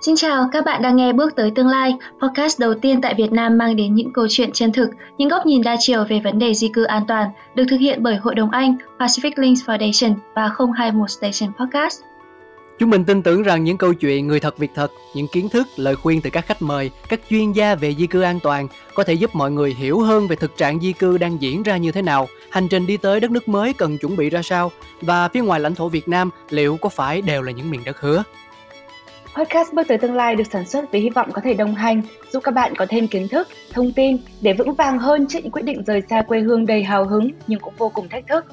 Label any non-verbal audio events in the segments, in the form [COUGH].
Xin chào, các bạn đang nghe Bước tới tương lai, podcast đầu tiên tại Việt Nam mang đến những câu chuyện chân thực, những góc nhìn đa chiều về vấn đề di cư an toàn, được thực hiện bởi Hội đồng Anh, Pacific Links Foundation và 021 Station Podcast. Chúng mình tin tưởng rằng những câu chuyện người thật việc thật, những kiến thức, lời khuyên từ các khách mời, các chuyên gia về di cư an toàn có thể giúp mọi người hiểu hơn về thực trạng di cư đang diễn ra như thế nào, hành trình đi tới đất nước mới cần chuẩn bị ra sao và phía ngoài lãnh thổ Việt Nam liệu có phải đều là những miền đất hứa. Podcast Bước tới tương lai được sản xuất với hy vọng có thể đồng hành, giúp các bạn có thêm kiến thức, thông tin để vững vàng hơn trước những quyết định rời xa quê hương đầy hào hứng nhưng cũng vô cùng thách thức.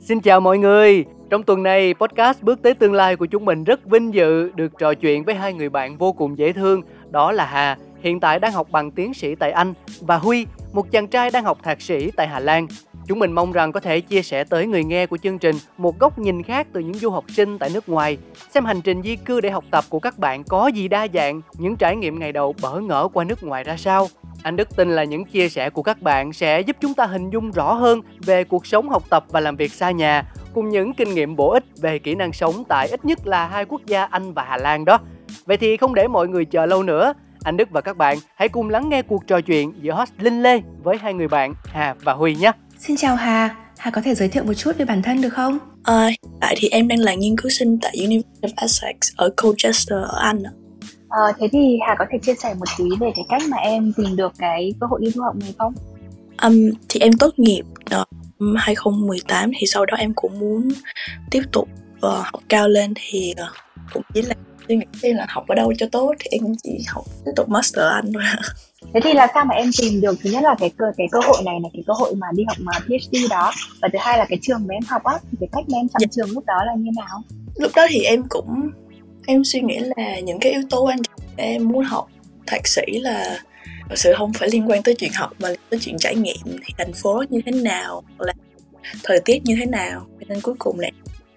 Xin chào mọi người, trong tuần này, podcast Bước tới tương lai của chúng mình rất vinh dự được trò chuyện với hai người bạn vô cùng dễ thương, đó là Hà, hiện tại đang học bằng tiến sĩ tại Anh, và Huy, một chàng trai đang học thạc sĩ tại Hà Lan. Chúng mình mong rằng có thể chia sẻ tới người nghe của chương trình một góc nhìn khác từ những du học sinh tại nước ngoài, xem hành trình di cư để học tập của các bạn có gì đa dạng, những trải nghiệm ngày đầu bỡ ngỡ qua nước ngoài ra sao. Anh Đức tin là những chia sẻ của các bạn sẽ giúp chúng ta hình dung rõ hơn về cuộc sống học tập và làm việc xa nhà, cùng những kinh nghiệm bổ ích về kỹ năng sống tại ít nhất là hai quốc gia Anh và Hà Lan đó. Vậy thì không để mọi người chờ lâu nữa, anh Đức và các bạn hãy cùng lắng nghe cuộc trò chuyện giữa host Linh Lê với hai người bạn Hà và Huy nhé. Xin chào Hà, Hà có thể giới thiệu một chút về bản thân được không? À, tại thì em đang là nghiên cứu sinh tại University of Essex ở Colchester ở Anh. À, thế thì Hà có thể chia sẻ một tí về cái cách mà em tìm được cái cơ hội đi du học này không? Um, thì em tốt nghiệp uh, 2018 thì sau đó em cũng muốn tiếp tục uh, học cao lên thì uh, cũng chỉ là suy nghĩ xem là học ở đâu cho tốt thì em chỉ học tiếp tục master anh thôi. Thế thì là sao mà em tìm được thứ nhất là cái cơ cái cơ hội này là cái cơ hội mà đi học mà PhD đó. Và thứ hai là cái trường mà em học á thì cái cách mà em chọn dạ. trường lúc đó là như nào? Lúc đó thì em cũng em suy nghĩ là những cái yếu tố quan trọng em muốn học thạc sĩ là thực sự không phải liên quan tới chuyện học mà tới chuyện trải nghiệm thì thành phố như thế nào là thời tiết như thế nào. Nên cuối cùng là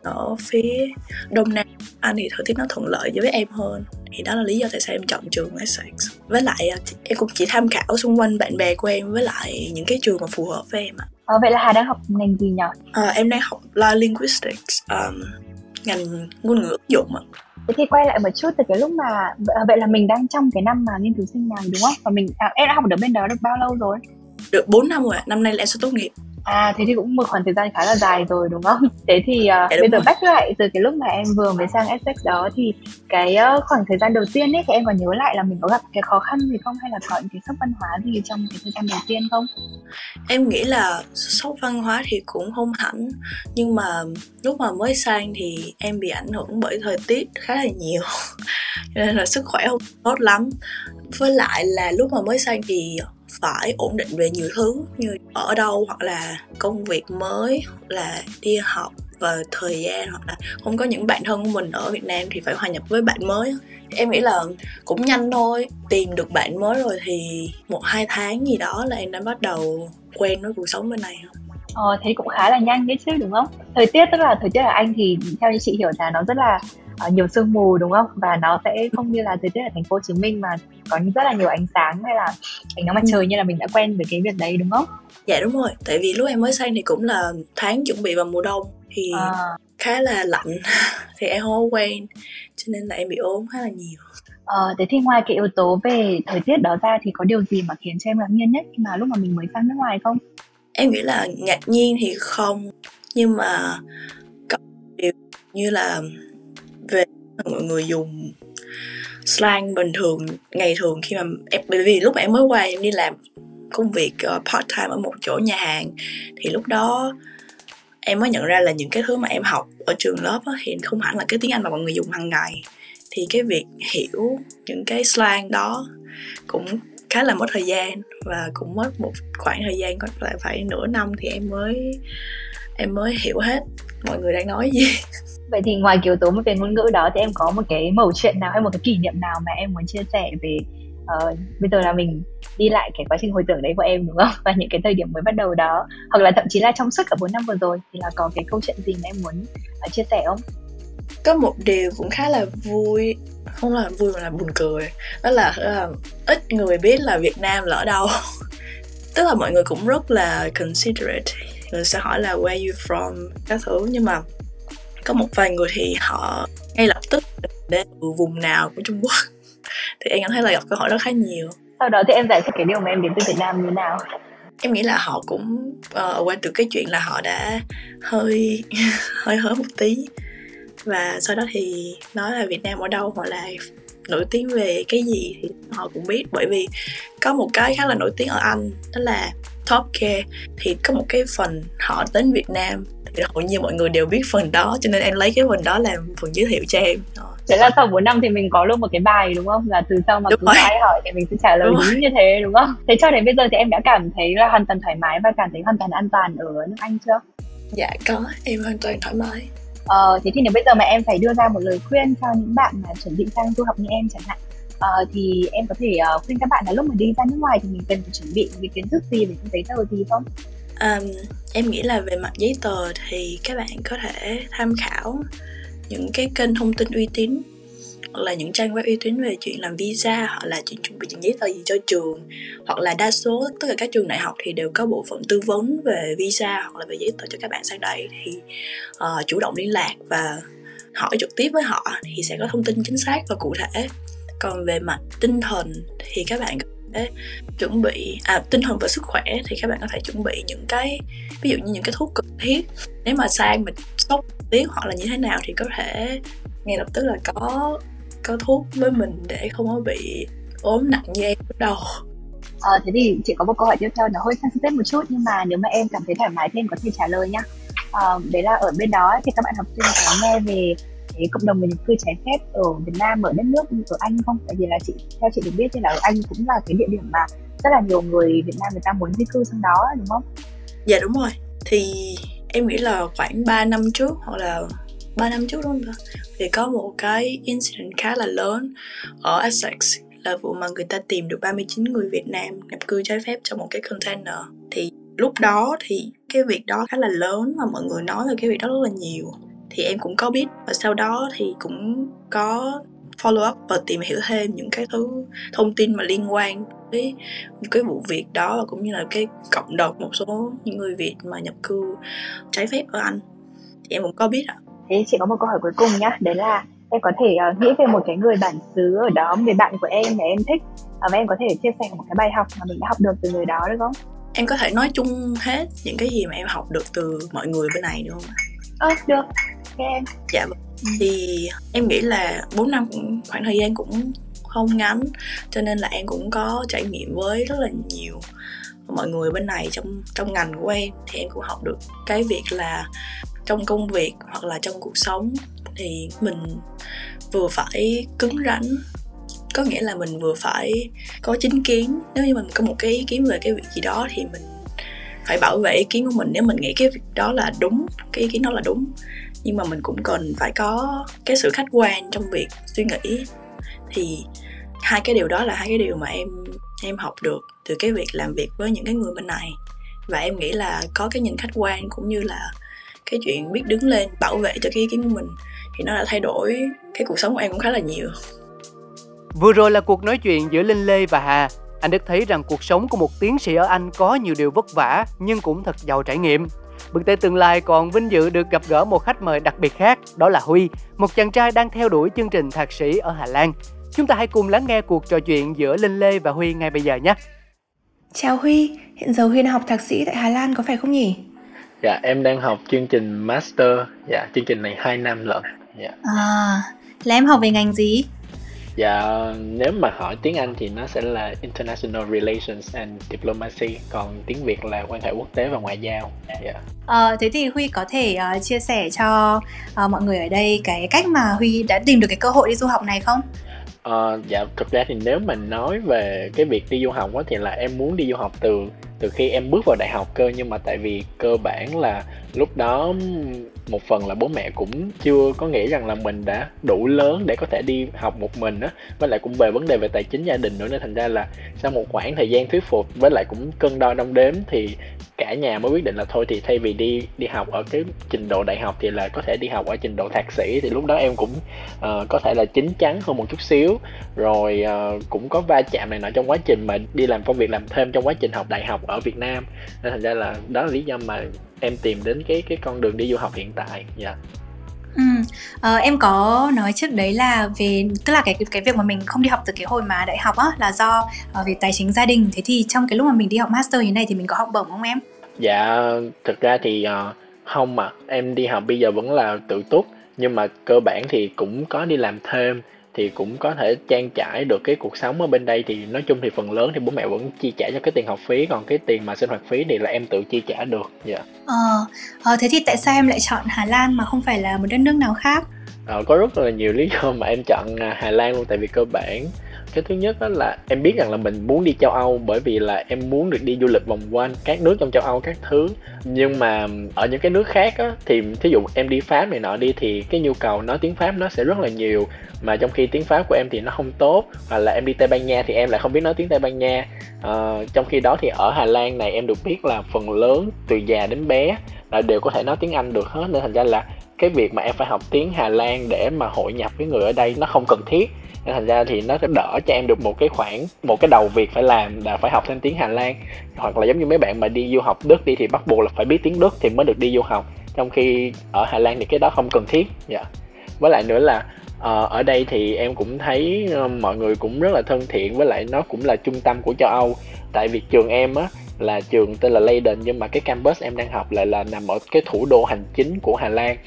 ở phía đông nam anh thì thời tiết nó thuận lợi với em hơn thì đó là lý do tại sao em chọn trường Essex với lại à, em cũng chỉ tham khảo xung quanh bạn bè của em với lại những cái trường mà phù hợp với em ạ à, vậy là Hà đang học ngành gì nhỉ? À, em đang học La Linguistics um, ngành ngôn ngữ ứng dụng ạ Thế thì quay lại một chút từ cái lúc mà à, vậy là mình đang trong cái năm mà nghiên cứu sinh này đúng không? Và mình à, em đã học ở bên đó được bao lâu rồi? Được 4 năm rồi, năm nay là em sẽ tốt nghiệp. À thế thì cũng một khoảng thời gian khá là dài rồi đúng không? [LAUGHS] Thế thì uh, bây giờ bắt lại từ cái lúc mà em vừa mới sang Essex đó thì cái uh, khoảng thời gian đầu tiên ấy thì em còn nhớ lại là mình có gặp cái khó khăn gì không hay là có những cái sốc văn hóa gì trong cái thời gian đầu tiên không? Em nghĩ là sốc văn hóa thì cũng không hẳn nhưng mà lúc mà mới sang thì em bị ảnh hưởng bởi thời tiết khá là nhiều [LAUGHS] nên là sức khỏe không tốt lắm với lại là lúc mà mới sang thì phải ổn định về nhiều thứ như ở đâu hoặc là công việc mới hoặc là đi học và thời gian hoặc là không có những bạn thân của mình ở Việt Nam thì phải hòa nhập với bạn mới em nghĩ là cũng nhanh thôi tìm được bạn mới rồi thì một hai tháng gì đó là em đã bắt đầu quen với cuộc sống bên này Ờ, thế cũng khá là nhanh đấy chứ đúng không? Thời tiết tức là thời tiết ở Anh thì theo như chị hiểu là nó rất là uh, nhiều sương mù đúng không? Và nó sẽ không như là thời tiết ở thành phố Hồ Chí Minh mà có rất là nhiều ánh sáng hay là ánh nắng mặt ừ. trời như là mình đã quen với cái việc đấy đúng không? Dạ đúng rồi, tại vì lúc em mới sang thì cũng là tháng chuẩn bị vào mùa đông thì à. khá là lạnh [LAUGHS] thì em không quen cho nên là em bị ốm khá là nhiều. Ờ, thế thì ngoài cái yếu tố về thời tiết đó ra thì có điều gì mà khiến cho em ngạc nhiên nhất khi mà lúc mà mình mới sang nước ngoài không? em nghĩ là ngạc nhiên thì không nhưng mà có điều như là về mọi người dùng slang bình thường ngày thường khi mà em bởi vì lúc mà em mới qua em đi làm công việc ờ, uh, part time ở một chỗ nhà hàng thì lúc đó em mới nhận ra là những cái thứ mà em học ở trường lớp đó, thì không hẳn là cái tiếng Anh mà mọi người dùng hàng ngày. Thì cái việc hiểu những cái slang đó cũng khá là mất thời gian và cũng mất một khoảng thời gian có lại phải nửa năm thì em mới em mới hiểu hết mọi người đang nói gì. [LAUGHS] Vậy thì ngoài kiểu tố về ngôn ngữ đó thì em có một cái mẩu chuyện nào hay một cái kỷ niệm nào mà em muốn chia sẻ về uh, bây giờ là mình đi lại cái quá trình hồi tưởng đấy của em đúng không? [LAUGHS] Và những cái thời điểm mới bắt đầu đó. Hoặc là thậm chí là trong suốt cả 4 năm vừa rồi thì là có cái câu chuyện gì mà em muốn uh, chia sẻ không? Có một điều cũng khá là vui. Không là vui mà là buồn cười. Đó là uh, ít người biết là Việt Nam là ở đâu [LAUGHS] tức là mọi người cũng rất là considerate. Người sẽ hỏi là where you from? các thứ. Nhưng mà có một vài người thì họ ngay lập tức đến từ vùng nào của Trung Quốc. [LAUGHS] Thì em cảm thấy là gặp cơ hội đó khá nhiều. Sau đó thì em giải thích cái điều mà em đến từ Việt Nam như nào. Em nghĩ là họ cũng uh, quen từ cái chuyện là họ đã hơi [LAUGHS] hơi hớ một tí. Và sau đó thì nói là Việt Nam ở đâu hoặc là nổi tiếng về cái gì thì họ cũng biết. Bởi vì có một cái khá là nổi tiếng ở Anh đó là Top Gear. Thì có một cái phần họ đến Việt Nam thì hầu như mọi người đều biết phần đó cho nên em lấy cái phần đó làm phần giới thiệu cho em. Thế là sau 4 năm thì mình có luôn một cái bài đúng không? Là từ sau mà đúng cứ ai hỏi thì mình sẽ trả lời đúng, đúng như thế đúng không? Thế cho đến bây giờ thì em đã cảm thấy là hoàn toàn thoải mái và cảm thấy hoàn toàn an toàn ở nước Anh chưa? Dạ có. Em hoàn toàn thoải mái Ờ, thế thì nếu bây giờ mà em phải đưa ra một lời khuyên cho những bạn mà chuẩn bị sang du học như em chẳng hạn uh, thì em có thể uh, khuyên các bạn là lúc mà đi ra nước ngoài thì mình cần phải chuẩn bị những kiến thức gì về những giấy tờ gì không? Um, em nghĩ là về mặt giấy tờ thì các bạn có thể tham khảo những cái kênh thông tin uy tín hoặc là những trang web uy tín về chuyện làm visa hoặc là chuyện chuẩn bị những giấy tờ gì cho trường hoặc là đa số tất cả các trường đại học thì đều có bộ phận tư vấn về visa hoặc là về giấy tờ cho các bạn sang đây thì uh, chủ động liên lạc và hỏi trực tiếp với họ thì sẽ có thông tin chính xác và cụ thể. Còn về mặt tinh thần thì các bạn thể chuẩn bị à tinh thần và sức khỏe thì các bạn có thể chuẩn bị những cái ví dụ như những cái thuốc cần thiết. Nếu mà sang mình sốt tiếc hoặc là như thế nào thì có thể ngay lập tức là có có thuốc với mình để không có bị ốm nặng như em đầu À, thế thì chị có một câu hỏi tiếp theo nó hơi sensitive một chút nhưng mà nếu mà em cảm thấy thoải mái thì em có thể trả lời nhá à, đấy là ở bên đó thì các bạn học sinh có nghe về cái cộng đồng người nhập cư trái phép ở Việt Nam ở đất nước ở Anh không? Tại vì là chị theo chị được biết thì là ở Anh cũng là cái địa điểm mà rất là nhiều người Việt Nam người ta muốn di cư sang đó đúng không? Dạ đúng rồi. Thì em nghĩ là khoảng 3 năm trước hoặc là 3 năm trước luôn rồi. thì có một cái incident khá là lớn ở Essex là vụ mà người ta tìm được 39 người Việt Nam nhập cư trái phép trong một cái container thì lúc đó thì cái việc đó khá là lớn và mọi người nói là cái việc đó rất là nhiều thì em cũng có biết và sau đó thì cũng có follow up và tìm hiểu thêm những cái thứ thông tin mà liên quan với cái vụ việc đó và cũng như là cái cộng đồng một số những người Việt mà nhập cư trái phép ở Anh thì em cũng có biết ạ. Thế chị có một câu hỏi cuối cùng nhá, đấy là em có thể uh, nghĩ về một cái người bản xứ ở đó, người bạn của em mà em thích uh, và em có thể chia sẻ một cái bài học mà mình đã học được từ người đó được không? Em có thể nói chung hết những cái gì mà em học được từ mọi người bên này được không ạ? Ờ, được. Okay, em. Dạ vâng. Ừ. Thì em nghĩ là 4 năm cũng khoảng thời gian cũng không ngắn cho nên là em cũng có trải nghiệm với rất là nhiều mọi người bên này trong trong ngành của em thì em cũng học được cái việc là trong công việc hoặc là trong cuộc sống thì mình vừa phải cứng rắn. Có nghĩa là mình vừa phải có chính kiến. Nếu như mình có một cái ý kiến về cái việc gì đó thì mình phải bảo vệ ý kiến của mình. Nếu mình nghĩ cái việc đó là đúng, cái ý kiến đó là đúng, nhưng mà mình cũng cần phải có cái sự khách quan trong việc suy nghĩ, thì hai cái điều đó là hai cái điều mà em em học được từ cái việc làm việc với những cái người bên này. Và em nghĩ là có cái nhìn khách quan cũng như là cái chuyện biết đứng lên bảo vệ cho cái ý kiến của mình thì nó đã thay đổi cái cuộc sống của em cũng khá là nhiều Vừa rồi là cuộc nói chuyện giữa Linh Lê và Hà. Anh Đức thấy rằng cuộc sống của một tiến sĩ ở Anh có nhiều điều vất vả nhưng cũng thật giàu trải nghiệm. Bực tê tương lai còn vinh dự được gặp gỡ một khách mời đặc biệt khác, đó là Huy, một chàng trai đang theo đuổi chương trình thạc sĩ ở Hà Lan. Chúng ta hãy cùng lắng nghe cuộc trò chuyện giữa Linh Lê và Huy ngay bây giờ nhé. Chào Huy, hiện giờ Huy đang học thạc sĩ tại Hà Lan có phải không nhỉ? Dạ, em đang học chương trình Master. Dạ, chương trình này 2 năm lận. Dạ. À, là em học về ngành gì? Dạ, nếu mà hỏi tiếng Anh thì nó sẽ là International Relations and Diplomacy, còn tiếng Việt là quan hệ quốc tế và ngoại giao. Dạ. À, thế thì Huy có thể uh, chia sẻ cho uh, mọi người ở đây cái cách mà Huy đã tìm được cái cơ hội đi du học này không? Uh, dạ thực ra thì nếu mà nói về cái việc đi du học á thì là em muốn đi du học từ từ khi em bước vào đại học cơ. Nhưng mà tại vì cơ bản là lúc đó một phần là bố mẹ cũng chưa có nghĩ rằng là mình đã đủ lớn để có thể đi học một mình á. Với lại cũng về vấn đề về tài chính gia đình nữa nên thành ra là sau một khoảng thời gian thuyết phục với lại cũng cân đo đong đếm thì cả nhà mới quyết định là thôi thì thay vì đi đi học ở cái trình độ đại học thì là có thể đi học ở trình độ thạc sĩ. Thì lúc đó em cũng uh, có thể là chín chắn hơn một chút xíu. Rồi uh, cũng có va chạm này nọ trong quá trình mà đi làm công việc làm thêm trong quá trình học đại học ở Việt Nam. Nên thành ra là đó là lý do mà em tìm đến cái cái con đường đi du học hiện tại. Dạ. Ừ, ờ, em có nói trước đấy là về tức là cái cái việc mà mình không đi học từ cái hồi mà đại học á là do uh, về tài chính gia đình. Thế thì trong cái lúc mà mình đi học master như này thì mình có học bổng không em? Dạ, thực ra thì uh, không mà em đi học bây giờ vẫn là tự túc nhưng mà cơ bản thì cũng có đi làm thêm thì cũng có thể trang trải được cái cuộc sống ở bên đây. Thì nói chung thì phần lớn thì bố mẹ vẫn chi trả cho cái tiền học phí còn cái tiền mà sinh hoạt phí thì là em tự chi trả được. Dạ. Yeah. ờ, ờ thế thì tại sao em lại chọn Hà Lan mà không phải là một đất nước nào khác? Ờ, có rất là nhiều lý do mà em chọn à, Hà Lan luôn tại vì cơ bản cái thứ nhất đó là em biết rằng là mình muốn đi châu Âu bởi vì là em muốn được đi du lịch vòng quanh các nước trong châu Âu các thứ. Nhưng mà ở những cái nước khác á thì thí dụ em đi Pháp này nọ đi thì cái nhu cầu nói tiếng Pháp nó sẽ rất là nhiều. Mà trong khi tiếng Pháp của em thì nó không tốt hoặc là em đi Tây Ban Nha thì em lại không biết nói tiếng Tây Ban Nha. À, trong khi đó thì ở Hà Lan này em được biết là phần lớn từ già đến bé là đều có thể nói tiếng Anh được hết. Nên thành ra là cái việc mà em phải học tiếng Hà Lan để mà hội nhập với người ở đây nó không cần thiết nên thành ra thì nó đỡ cho em được một cái khoản một cái đầu việc phải làm là phải học thêm tiếng Hà Lan. Hoặc là giống như mấy bạn mà đi du học Đức đi thì bắt buộc là phải biết tiếng Đức thì mới được đi du học. Trong khi ở Hà Lan thì cái đó không cần thiết. Dạ. Với lại nữa là uh, ở đây thì em cũng thấy uh, mọi người cũng rất là thân thiện với lại nó cũng là trung tâm của châu Âu. Tại vì trường em á là trường tên là Leiden nhưng mà cái campus em đang học lại là nằm ở cái thủ đô hành chính của Hà Lan.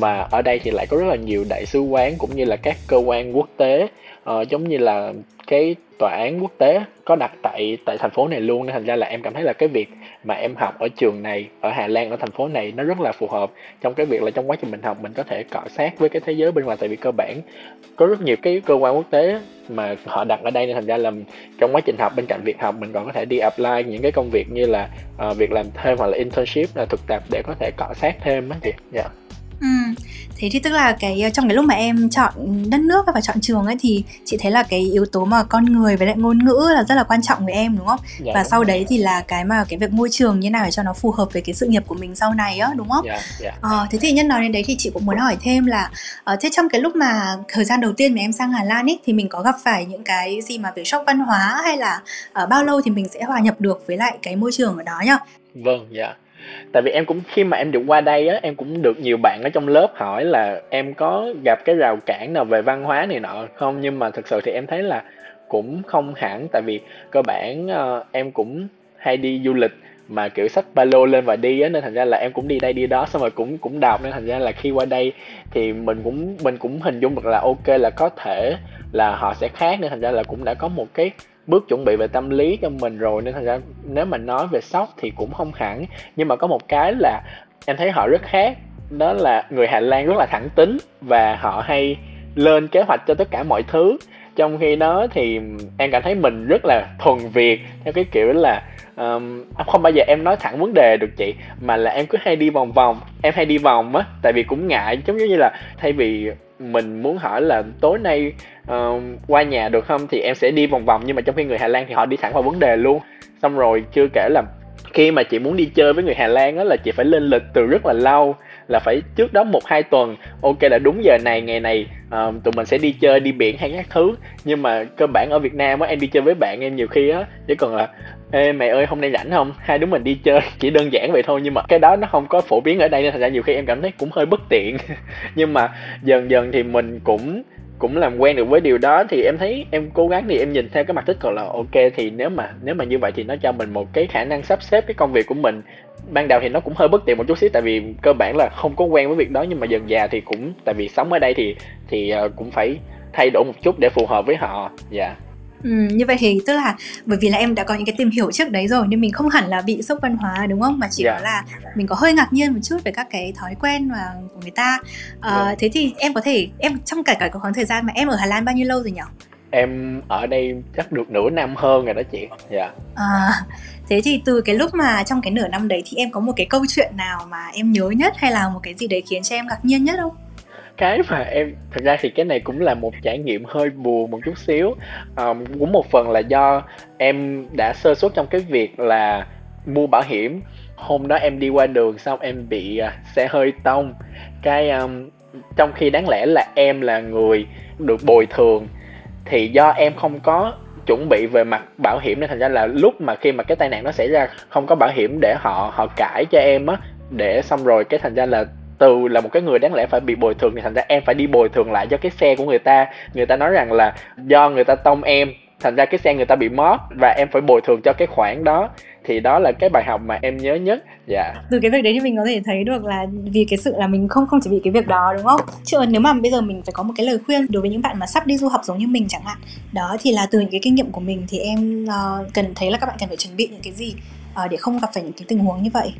Mà ở đây thì lại có rất là nhiều đại sứ quán cũng như là các cơ quan quốc tế. Uh, giống như là cái tòa án quốc tế có đặt tại tại thành phố này luôn. Nên thành ra là em cảm thấy là cái việc mà em học ở trường này ở Hà Lan ở thành phố này nó rất là phù hợp trong cái việc là trong quá trình mình học mình có thể cọ sát với cái thế giới bên ngoài tại vì cơ bản có rất nhiều cái cơ quan quốc tế mà họ đặt ở đây nên thành ra là trong quá trình học bên cạnh việc học mình còn có thể đi apply những cái công việc như là uh, việc làm thêm hoặc là internship là thực tập để có thể cọ sát thêm á chị dạ yeah. Ừ. Thế thì tức là cái trong cái lúc mà em chọn đất nước và chọn trường ấy thì chị thấy là cái yếu tố mà con người với lại ngôn ngữ là rất là quan trọng với em đúng không? Dạ, và đúng sau rồi. đấy thì là cái mà cái việc môi trường như nào để cho nó phù hợp với cái sự nghiệp của mình sau này á đúng không? Dạ, dạ. Ờ, thế thì nhân nói đến đấy thì chị cũng muốn hỏi thêm là uh, thế trong cái lúc mà thời gian đầu tiên mà em sang Hà Lan ấy thì mình có gặp phải những cái gì mà về sốc văn hóa hay là uh, bao lâu thì mình sẽ hòa nhập được với lại cái môi trường ở đó nhá? Vâng, dạ tại vì em cũng khi mà em được qua đây á em cũng được nhiều bạn ở trong lớp hỏi là em có gặp cái rào cản nào về văn hóa này nọ không? Nhưng mà thực sự thì em thấy là cũng không hẳn. Tại vì cơ bản uh, em cũng hay đi du lịch mà kiểu sách ba lô lên và đi á nên thành ra là em cũng đi đây đi đó xong rồi cũng cũng đọc. Nên thành ra là khi qua đây thì mình cũng mình cũng hình dung được là ok là có thể là họ sẽ khác. Nên thành ra là cũng đã có một cái bước chuẩn bị về tâm lý cho mình rồi nên thành ra nếu mà nói về sốc thì cũng không hẳn. Nhưng mà có một cái là em thấy họ rất khác đó là người Hà Lan rất là thẳng tính và họ hay lên kế hoạch cho tất cả mọi thứ. Trong khi đó thì em cảm thấy mình rất là thuần việt theo cái kiểu là um, không bao giờ em nói thẳng vấn đề được chị mà là em cứ hay đi vòng vòng em hay đi vòng á tại vì cũng ngại giống như là thay vì mình muốn hỏi là tối nay uh, qua nhà được không? Thì em sẽ đi vòng vòng nhưng mà trong khi người Hà Lan thì họ đi thẳng vào vấn đề luôn. Xong rồi chưa kể là khi mà chị muốn đi chơi với người Hà Lan đó là chị phải lên lịch từ rất là lâu là phải trước đó một hai tuần. Ok là đúng giờ này ngày này uh, tụi mình sẽ đi chơi đi biển hay các thứ. Nhưng mà cơ bản ở Việt Nam á em đi chơi với bạn em nhiều khi á chỉ còn là ê, mày ơi, hôm nay rảnh không? Hai đứa mình đi chơi, chỉ đơn giản vậy thôi, nhưng mà cái đó nó không có phổ biến ở đây nên thành ra nhiều khi em cảm thấy cũng hơi bất tiện. [LAUGHS] Nhưng mà dần dần thì mình cũng cũng làm quen được với điều đó, thì em thấy em cố gắng thì em nhìn theo cái mặt tích cực là ok, thì nếu mà nếu mà như vậy thì nó cho mình một cái khả năng sắp xếp cái công việc của mình. Ban đầu thì nó cũng hơi bất tiện một chút xíu, tại vì cơ bản là không có quen với việc đó, nhưng mà dần già thì cũng, tại vì sống ở đây thì thì ờ, cũng phải thay đổi một chút để phù hợp với họ. Dạ. yeah. Ừ, như vậy thì tức là bởi vì là em đã có những cái tìm hiểu trước đấy rồi nên mình không hẳn là bị sốc văn hóa đúng không mà chỉ yeah. có là mình có hơi ngạc nhiên một chút về các cái thói quen mà của người ta à, yeah. thế thì em có thể em trong cả cả khoảng thời gian mà em ở Hà Lan bao nhiêu lâu rồi nhỉ? Em ở đây chắc được nửa năm hơn rồi đó chị. Dạ. Yeah. À, thế thì từ cái lúc mà trong cái nửa năm đấy thì em có một cái câu chuyện nào mà em nhớ nhất hay là một cái gì đấy khiến cho em ngạc nhiên nhất không? Cái mà em thật ra thì cái này cũng là một trải nghiệm hơi buồn một chút xíu. Um, cũng một phần là do em đã sơ suất trong cái việc là mua bảo hiểm. Hôm đó em đi qua đường xong em bị uh, xe hơi tông. Cái um, trong khi đáng lẽ là em là người được bồi thường thì do em không có chuẩn bị về mặt bảo hiểm nên thành ra là lúc mà khi mà cái tai nạn nó xảy ra không có bảo hiểm để họ họ cãi cho em á để xong rồi cái thành ra là từ là một cái người đáng lẽ phải bị bồi thường thì thành ra em phải đi bồi thường lại cho cái xe của người ta. Người ta nói rằng là do người ta tông em thành ra cái xe người ta bị mót và em phải bồi thường cho cái khoản đó. Thì đó là cái bài học mà em nhớ nhất. Dạ. Từ cái việc đấy thì mình có thể thấy được là vì cái sự là mình không không chỉ bị cái việc đó đúng không? Chứ nếu mà bây giờ mình phải có một cái lời khuyên đối với những bạn mà sắp đi du học giống như mình chẳng hạn đó thì là từ những cái kinh nghiệm của mình thì em uh, cần thấy là các bạn cần phải chuẩn bị những cái gì uh, để không gặp phải những cái tình huống như vậy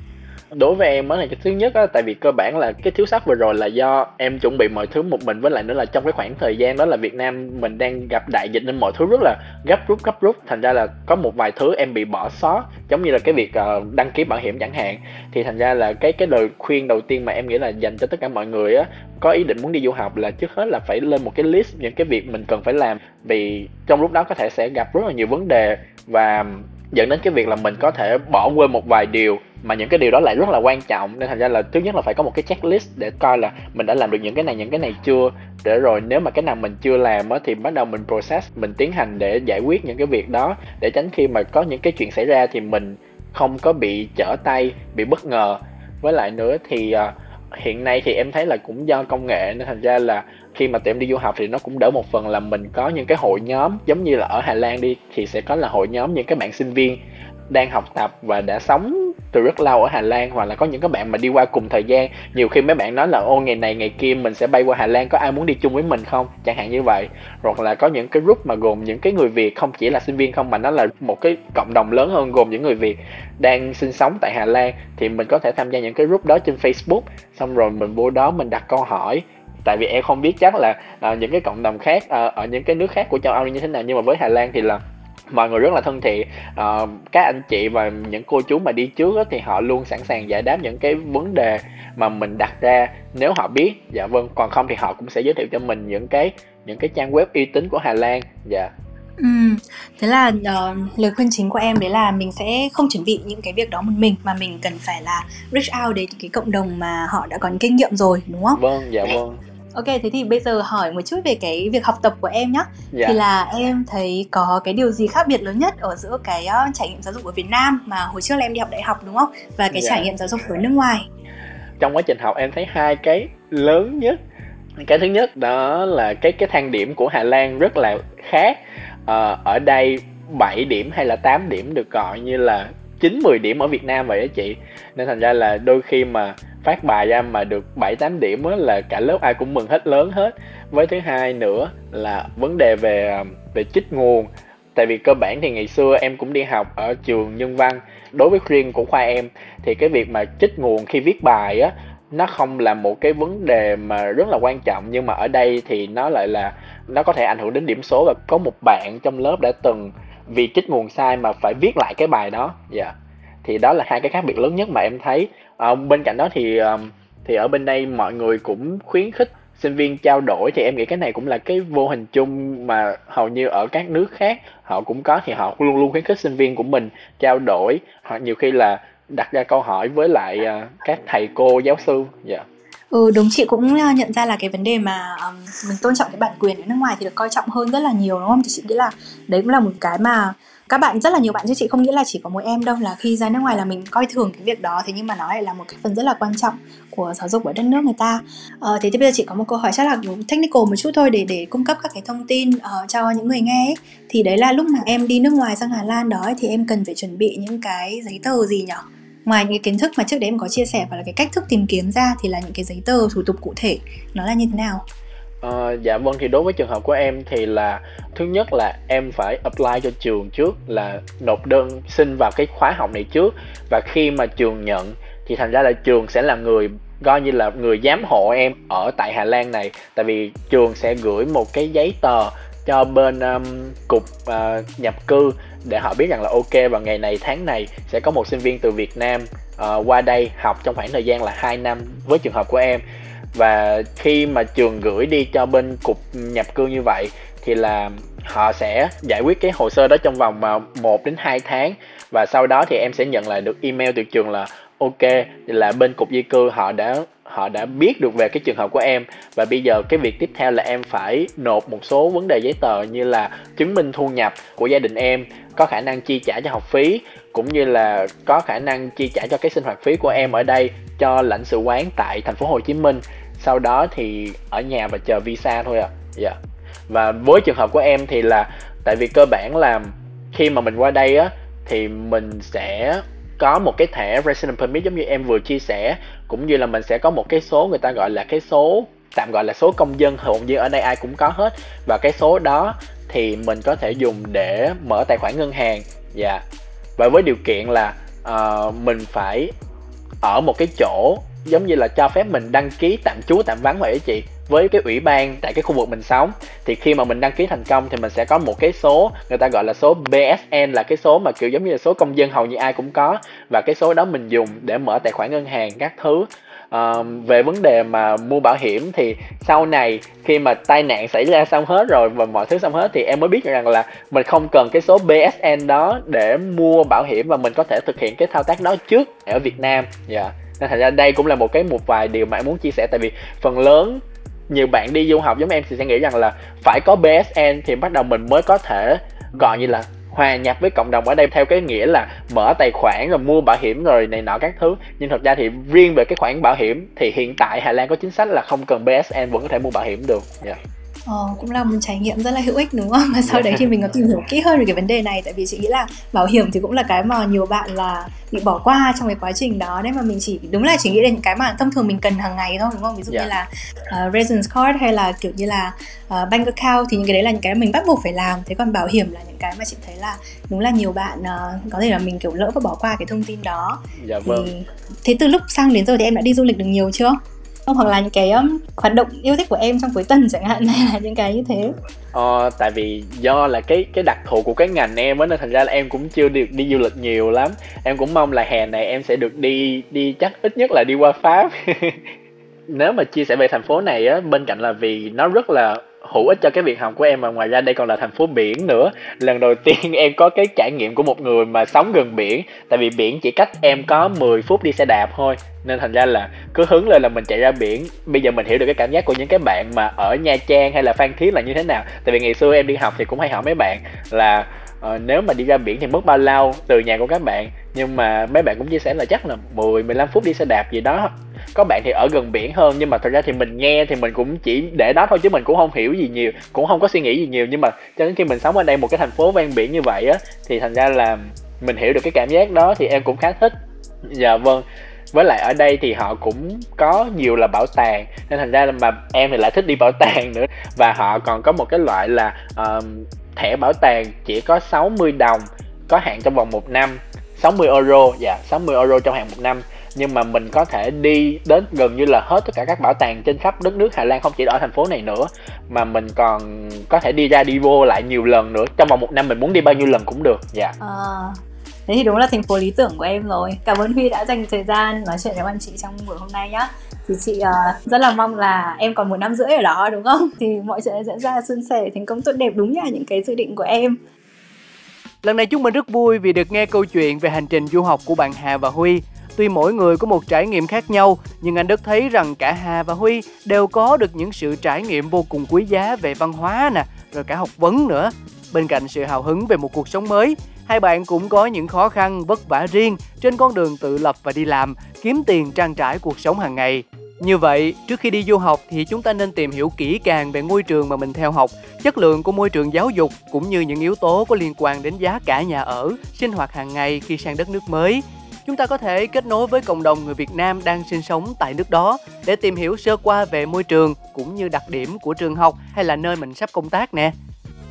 đối với em đó là cái thứ nhất á tại vì cơ bản là cái thiếu sót vừa rồi là do em chuẩn bị mọi thứ một mình với lại nữa là trong cái khoảng thời gian đó là Việt Nam mình đang gặp đại dịch nên mọi thứ rất là gấp rút gấp rút. Thành ra là có một vài thứ em bị bỏ sót giống như là cái việc uh, đăng ký bảo hiểm chẳng hạn. Thì thành ra là cái cái lời khuyên đầu tiên mà em nghĩ là dành cho tất cả mọi người á có ý định muốn đi du học là trước hết là phải lên một cái list những cái việc mình cần phải làm. Vì trong lúc đó có thể sẽ gặp rất là nhiều vấn đề và dẫn đến cái việc là mình có thể bỏ quên một vài điều mà những cái điều đó lại rất là quan trọng. Nên thành ra là thứ nhất là phải có một cái checklist để coi là mình đã làm được những cái này những cái này chưa. Để rồi nếu mà cái nào mình chưa làm á thì bắt đầu mình process mình tiến hành để giải quyết những cái việc đó. Để tránh khi mà có những cái chuyện xảy ra thì mình không có bị trở tay bị bất ngờ. Với lại nữa thì uh, hiện nay thì em thấy là cũng do công nghệ nên thành ra là khi mà tụi em đi du học thì nó cũng đỡ một phần là mình có những cái hội nhóm, giống như là ở Hà Lan đi, thì sẽ có là hội nhóm những cái bạn sinh viên đang học tập và đã sống từ rất lâu ở Hà Lan hoặc là có những các bạn mà đi qua cùng thời gian. Nhiều khi mấy bạn nói là ô ngày này ngày kia mình sẽ bay qua Hà Lan có ai muốn đi chung với mình không? Chẳng hạn như vậy. Hoặc là có những cái group mà gồm những cái người Việt không chỉ là sinh viên không mà nó là một cái cộng đồng lớn hơn gồm những người Việt đang sinh sống tại Hà Lan thì mình có thể tham gia những cái group đó trên Facebook. Xong rồi mình vô đó mình đặt câu hỏi. Tại vì em không biết chắc là uh, những cái cộng đồng khác uh, ở những cái nước khác của châu Âu như thế nào nhưng mà với Hà Lan thì là mọi người rất là thân thiện. Uh, các anh chị và những cô chú mà đi trước đó, thì họ luôn sẵn sàng giải đáp những cái vấn đề mà mình đặt ra. Nếu họ biết dạ vâng. Còn không thì họ cũng sẽ giới thiệu cho mình những cái những cái trang web uy tín của Hà Lan. Dạ. Ừ, thế là uh, lời khuyên chính của em đấy là mình sẽ không chuẩn bị những cái việc đó một mình mà mình cần phải là reach out đến cái cộng đồng mà họ đã có những kinh nghiệm rồi đúng không? Vâng, dạ vâng. Ok, thế thì bây giờ hỏi một chút về cái việc học tập của em nhé. Dạ. Thì là em thấy có cái điều gì khác biệt lớn nhất ở giữa cái uh, trải nghiệm giáo dục ở Việt Nam mà hồi trước là em đi học đại học đúng không? Và cái dạ. trải nghiệm giáo dục ở nước ngoài. Trong quá trình học em thấy hai cái lớn nhất. Cái thứ nhất đó là cái cái thang điểm của Hà Lan rất là khác. À, ở đây 7 điểm hay là 8 điểm được gọi như là 9 10 điểm ở Việt Nam vậy đó chị. Nên thành ra là đôi khi mà phát bài ra mà được 7 8 điểm á là cả lớp ai cũng mừng hết, lớn hết. Với thứ hai nữa là vấn đề về à, về trích nguồn. Tại vì cơ bản thì ngày xưa em cũng đi học ở trường nhân văn. Đối với riêng của khoa em thì cái việc mà trích nguồn khi viết bài á, nó không là một cái vấn đề mà rất là quan trọng nhưng mà ở đây thì nó lại là, nó có thể ảnh hưởng đến điểm số và có một bạn trong lớp đã từng vì trích nguồn sai mà phải viết lại cái bài đó dạ yeah thì đó là hai cái khác biệt lớn nhất mà em thấy à, bên cạnh đó thì ờ, thì ở bên đây mọi người cũng khuyến khích sinh viên trao đổi thì em nghĩ cái này cũng là cái vô hình chung mà hầu như ở các nước khác họ cũng có thì họ luôn luôn khuyến khích sinh viên của mình trao đổi hoặc nhiều khi là đặt ra câu hỏi với lại uh, các thầy cô giáo sư dạ yeah. Ừ đúng chị cũng nhận ra là cái vấn đề mà um, mình tôn trọng cái bản quyền ở nước ngoài thì được coi trọng hơn rất là nhiều đúng không? Thì chị nghĩ là đấy cũng là một cái mà các bạn rất là nhiều bạn chứ chị không nghĩ là chỉ có mỗi em đâu là khi ra nước ngoài là mình coi thường cái việc đó thế nhưng mà nó lại là một cái phần rất là quan trọng của giáo dục ở đất nước người ta ờ, thế thì bây giờ chị có một câu hỏi chắc là technical một chút thôi để để cung cấp các cái thông tin uh, cho những người nghe ấy. thì đấy là lúc mà em đi nước ngoài sang Hà Lan đó ấy, thì em cần phải chuẩn bị những cái giấy tờ gì nhỉ? ngoài những cái kiến thức mà trước đấy em có chia sẻ và là cái cách thức tìm kiếm ra thì là những cái giấy tờ thủ tục cụ thể nó là như thế nào À, dạ vâng thì đối với trường hợp của em thì là thứ nhất là em phải apply cho trường trước là nộp đơn xin vào cái khóa học này trước. Và khi mà trường nhận thì thành ra là trường sẽ là người coi như là người giám hộ em ở tại Hà Lan này. Tại vì trường sẽ gửi một cái giấy tờ cho bên um, cục uh, nhập cư để họ biết rằng là ok vào ngày này tháng này sẽ có một sinh viên từ Việt Nam uh, qua đây học trong khoảng thời gian là 2 năm với trường hợp của em và khi mà trường gửi đi cho bên cục nhập cư như vậy, thì là họ sẽ giải quyết cái hồ sơ đó trong vòng à, 1 đến 2 tháng. Và sau đó thì em sẽ nhận lại được email từ trường là, ok, là bên cục di cư họ đã họ đã biết được về cái trường hợp của em. Và bây giờ cái việc tiếp theo là em phải nộp một số vấn đề giấy tờ như là chứng minh thu nhập của gia đình em, có khả năng chi trả cho học phí, cũng như là có khả năng chi trả cho cái sinh hoạt phí của em ở đây cho lãnh sự quán tại thành phố Hồ Chí Minh sau đó thì ở nhà và chờ visa thôi à dạ yeah. và với trường hợp của em thì là tại vì cơ bản là khi mà mình qua đây á thì mình sẽ có một cái thẻ resident permit giống như em vừa chia sẻ cũng như là mình sẽ có một cái số người ta gọi là cái số tạm gọi là số công dân hầu như ở đây ai cũng có hết và cái số đó thì mình có thể dùng để mở tài khoản ngân hàng dạ yeah. và với điều kiện là uh, mình phải ở một cái chỗ giống như là cho phép mình đăng ký tạm trú tạm vắng vậy chị với cái ủy ban tại cái khu vực mình sống. Thì khi mà mình đăng ký thành công thì mình sẽ có một cái số người ta gọi là số BSN là cái số mà kiểu giống như là số công dân hầu như ai cũng có. Và cái số đó mình dùng để mở tài khoản ngân hàng các thứ. À, về vấn đề mà mua bảo hiểm thì sau này khi mà tai nạn xảy ra xong hết rồi và mọi thứ xong hết thì em mới biết rằng là mình không cần cái số BSN đó để mua bảo hiểm và mình có thể thực hiện cái thao tác đó trước ở Việt Nam. Dạ. yeah nên thành ra đây cũng là một cái, một vài điều mà em muốn chia sẻ. Tại vì phần lớn nhiều bạn đi du học giống em thì sẽ nghĩ rằng là phải có BSN thì bắt đầu mình mới có thể gọi như là hòa nhập với cộng đồng ở đây theo cái nghĩa là mở tài khoản rồi mua bảo hiểm rồi này nọ các thứ. Nhưng thật ra thì riêng về cái khoản bảo hiểm thì hiện tại Hà Lan có chính sách là không cần BSN vẫn có thể mua bảo hiểm được. Yeah. Ờ, cũng là một trải nghiệm rất là hữu ích đúng không? [LAUGHS] Và sau đấy thì mình có tìm hiểu kỹ hơn về cái vấn đề này tại vì chị nghĩ là bảo hiểm thì cũng là cái mà nhiều bạn là bị bỏ qua trong cái quá trình đó đấy mà mình chỉ đúng là chỉ nghĩ đến những cái mà thông thường mình cần hàng ngày thôi đúng không? Ví dụ yeah. như dạ. là uh, residence card hay là kiểu như là uh, bank account thì những cái đấy là những cái mình bắt buộc phải làm. Thế còn bảo hiểm là những cái mà chị thấy là đúng là nhiều bạn uh, có thể là mình kiểu lỡ và bỏ qua cái thông tin đó. Dạ vâng. Thì, thế từ lúc sang đến giờ thì em đã đi du lịch được nhiều chưa? Hoặc là những cái um, hoạt động yêu thích của em trong cuối tuần chẳng hạn [LAUGHS] hay là những cái như thế. Ờ, tại vì do là cái cái đặc thù của cái ngành em á nên thành ra là em cũng chưa được đi du lịch nhiều lắm. Em cũng mong là hè này em sẽ được đi đi chắc ít nhất là đi qua pháp. [LAUGHS] Nếu mà chia sẻ về thành phố này á bên cạnh là vì nó rất là hữu ích cho cái việc học của em mà ngoài ra đây còn là thành phố biển nữa. Lần đầu tiên [LAUGHS] em có cái trải nghiệm của một người mà sống gần biển, tại vì biển chỉ cách em có 10 phút đi xe đạp thôi. Nên thành ra là cứ hứng lên là mình chạy ra biển. Bây giờ mình hiểu được cái cảm giác của những cái bạn mà ở nha trang hay là phan thiết là như thế nào. Tại vì ngày xưa em đi học thì cũng hay hỏi mấy bạn là uh, nếu mà đi ra biển thì mất bao lâu từ nhà của các bạn? Nhưng mà mấy bạn cũng chia sẻ là chắc là 10 15 phút đi xe đạp gì đó. Có bạn thì ở gần biển hơn nhưng mà thật ra thì mình nghe thì mình cũng chỉ để đó thôi chứ mình cũng không hiểu gì nhiều cũng không có suy nghĩ gì nhiều. Nhưng mà cho đến khi mình sống ở đây một cái thành phố ven biển như vậy á thì thành ra là mình hiểu được cái cảm giác đó thì em cũng khá thích. Dạ vâng. Với lại ở đây thì họ cũng có nhiều là bảo tàng nên thành ra là mà em thì lại thích đi bảo tàng nữa. Và họ còn có một cái loại là um, thẻ bảo tàng chỉ có 60 đồng có hạn trong vòng một năm 60 euro dạ 60 euro trong hạn một năm. Nhưng mà mình có thể đi đến gần như là hết tất cả các bảo tàng trên khắp đất nước Hà Lan không chỉ ở thành phố này nữa mà mình còn có thể đi ra đi vô lại nhiều lần nữa. Trong vòng một năm mình muốn đi bao nhiêu lần cũng được dạ. Yeah. à, thế thì đúng là thành phố lý tưởng của em rồi. Cảm ơn Huy đã dành thời gian nói chuyện với anh chị trong buổi hôm nay nhá thì chị uh, rất là mong là em còn một năm rưỡi ở đó đúng không thì mọi chuyện sẽ diễn ra suôn sẻ thành công tốt đẹp đúng như những cái dự định của em Lần này chúng mình rất vui vì được nghe câu chuyện về hành trình du học của bạn Hà và Huy. Tuy mỗi người có một trải nghiệm khác nhau, nhưng anh Đức thấy rằng cả Hà và Huy đều có được những sự trải nghiệm vô cùng quý giá về văn hóa nè, rồi cả học vấn nữa. Bên cạnh sự hào hứng về một cuộc sống mới, hai bạn cũng có những khó khăn vất vả riêng trên con đường tự lập và đi làm, kiếm tiền trang trải cuộc sống hàng ngày. Như vậy, trước khi đi du học thì chúng ta nên tìm hiểu kỹ càng về ngôi trường mà mình theo học, chất lượng của môi trường giáo dục cũng như những yếu tố có liên quan đến giá cả nhà ở, sinh hoạt hàng ngày khi sang đất nước mới. Chúng ta có thể kết nối với cộng đồng người Việt Nam đang sinh sống tại nước đó để tìm hiểu sơ qua về môi trường cũng như đặc điểm của trường học hay là nơi mình sắp công tác nè.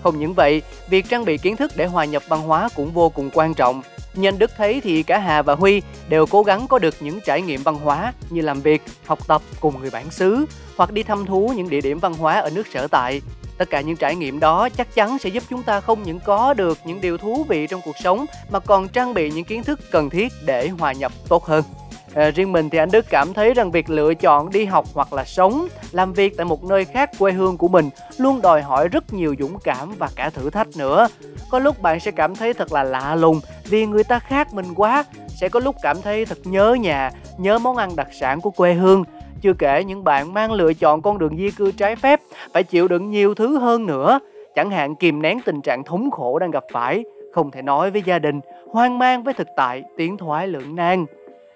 Không những vậy, việc trang bị kiến thức để hòa nhập văn hóa cũng vô cùng quan trọng Nhân Đức thấy thì cả Hà và Huy đều cố gắng có được những trải nghiệm văn hóa như làm việc, học tập cùng người bản xứ hoặc đi thăm thú những địa điểm văn hóa ở nước sở tại. Tất cả những trải nghiệm đó chắc chắn sẽ giúp chúng ta không những có được những điều thú vị trong cuộc sống mà còn trang bị những kiến thức cần thiết để hòa nhập tốt hơn. À, riêng mình thì anh Đức cảm thấy rằng việc lựa chọn đi học hoặc là sống, làm việc tại một nơi khác quê hương của mình luôn đòi hỏi rất nhiều dũng cảm và cả thử thách nữa. Có lúc bạn sẽ cảm thấy thật là lạ lùng vì người ta khác mình quá, sẽ có lúc cảm thấy thật nhớ nhà, nhớ món ăn đặc sản của quê hương. Chưa kể những bạn mang lựa chọn con đường di cư trái phép phải chịu đựng nhiều thứ hơn nữa, chẳng hạn kìm nén tình trạng thống khổ đang gặp phải, không thể nói với gia đình, hoang mang với thực tại, tiến thoái lưỡng nan.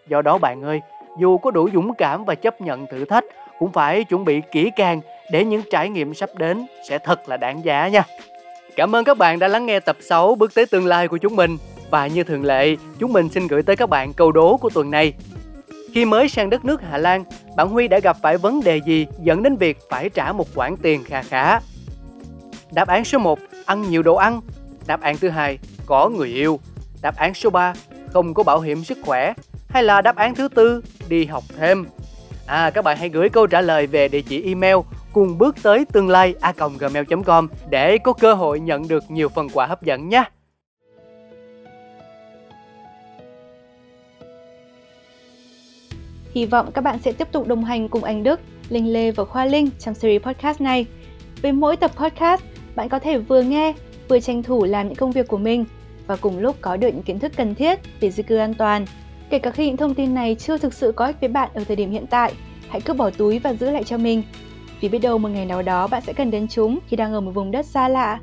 Do đó bạn ơi, dù có đủ dũng cảm và chấp nhận thử thách cũng phải chuẩn bị kỹ càng để những trải nghiệm sắp đến sẽ thật là đáng giá nha. Cảm ơn các bạn đã lắng nghe tập 6 Bước tới tương lai của chúng mình. Và như thường lệ, chúng mình xin gửi tới các bạn câu đố của tuần này. Khi mới sang đất nước Hà Lan, bạn Huy đã gặp phải vấn đề gì dẫn đến việc phải trả một khoản tiền kha khá? Đáp án số 1, ăn nhiều đồ ăn. Đáp án thứ hai, có người yêu. Đáp án số 3, không có bảo hiểm sức khỏe. Hay là đáp án thứ tư, đi học thêm. À, các bạn hãy gửi câu trả lời về địa chỉ email cùng bước tới tương lai a gmail.com để có cơ hội nhận được nhiều phần quà hấp dẫn nhé. Hy vọng các bạn sẽ tiếp tục đồng hành cùng anh Đức, Linh Lê và Khoa Linh trong series podcast này. Với mỗi tập podcast, bạn có thể vừa nghe, vừa tranh thủ làm những công việc của mình và cùng lúc có được những kiến thức cần thiết về di cư an toàn. Kể cả khi những thông tin này chưa thực sự có ích với bạn ở thời điểm hiện tại, hãy cứ bỏ túi và giữ lại cho mình. Vì biết đâu một ngày nào đó bạn sẽ cần đến chúng khi đang ở một vùng đất xa lạ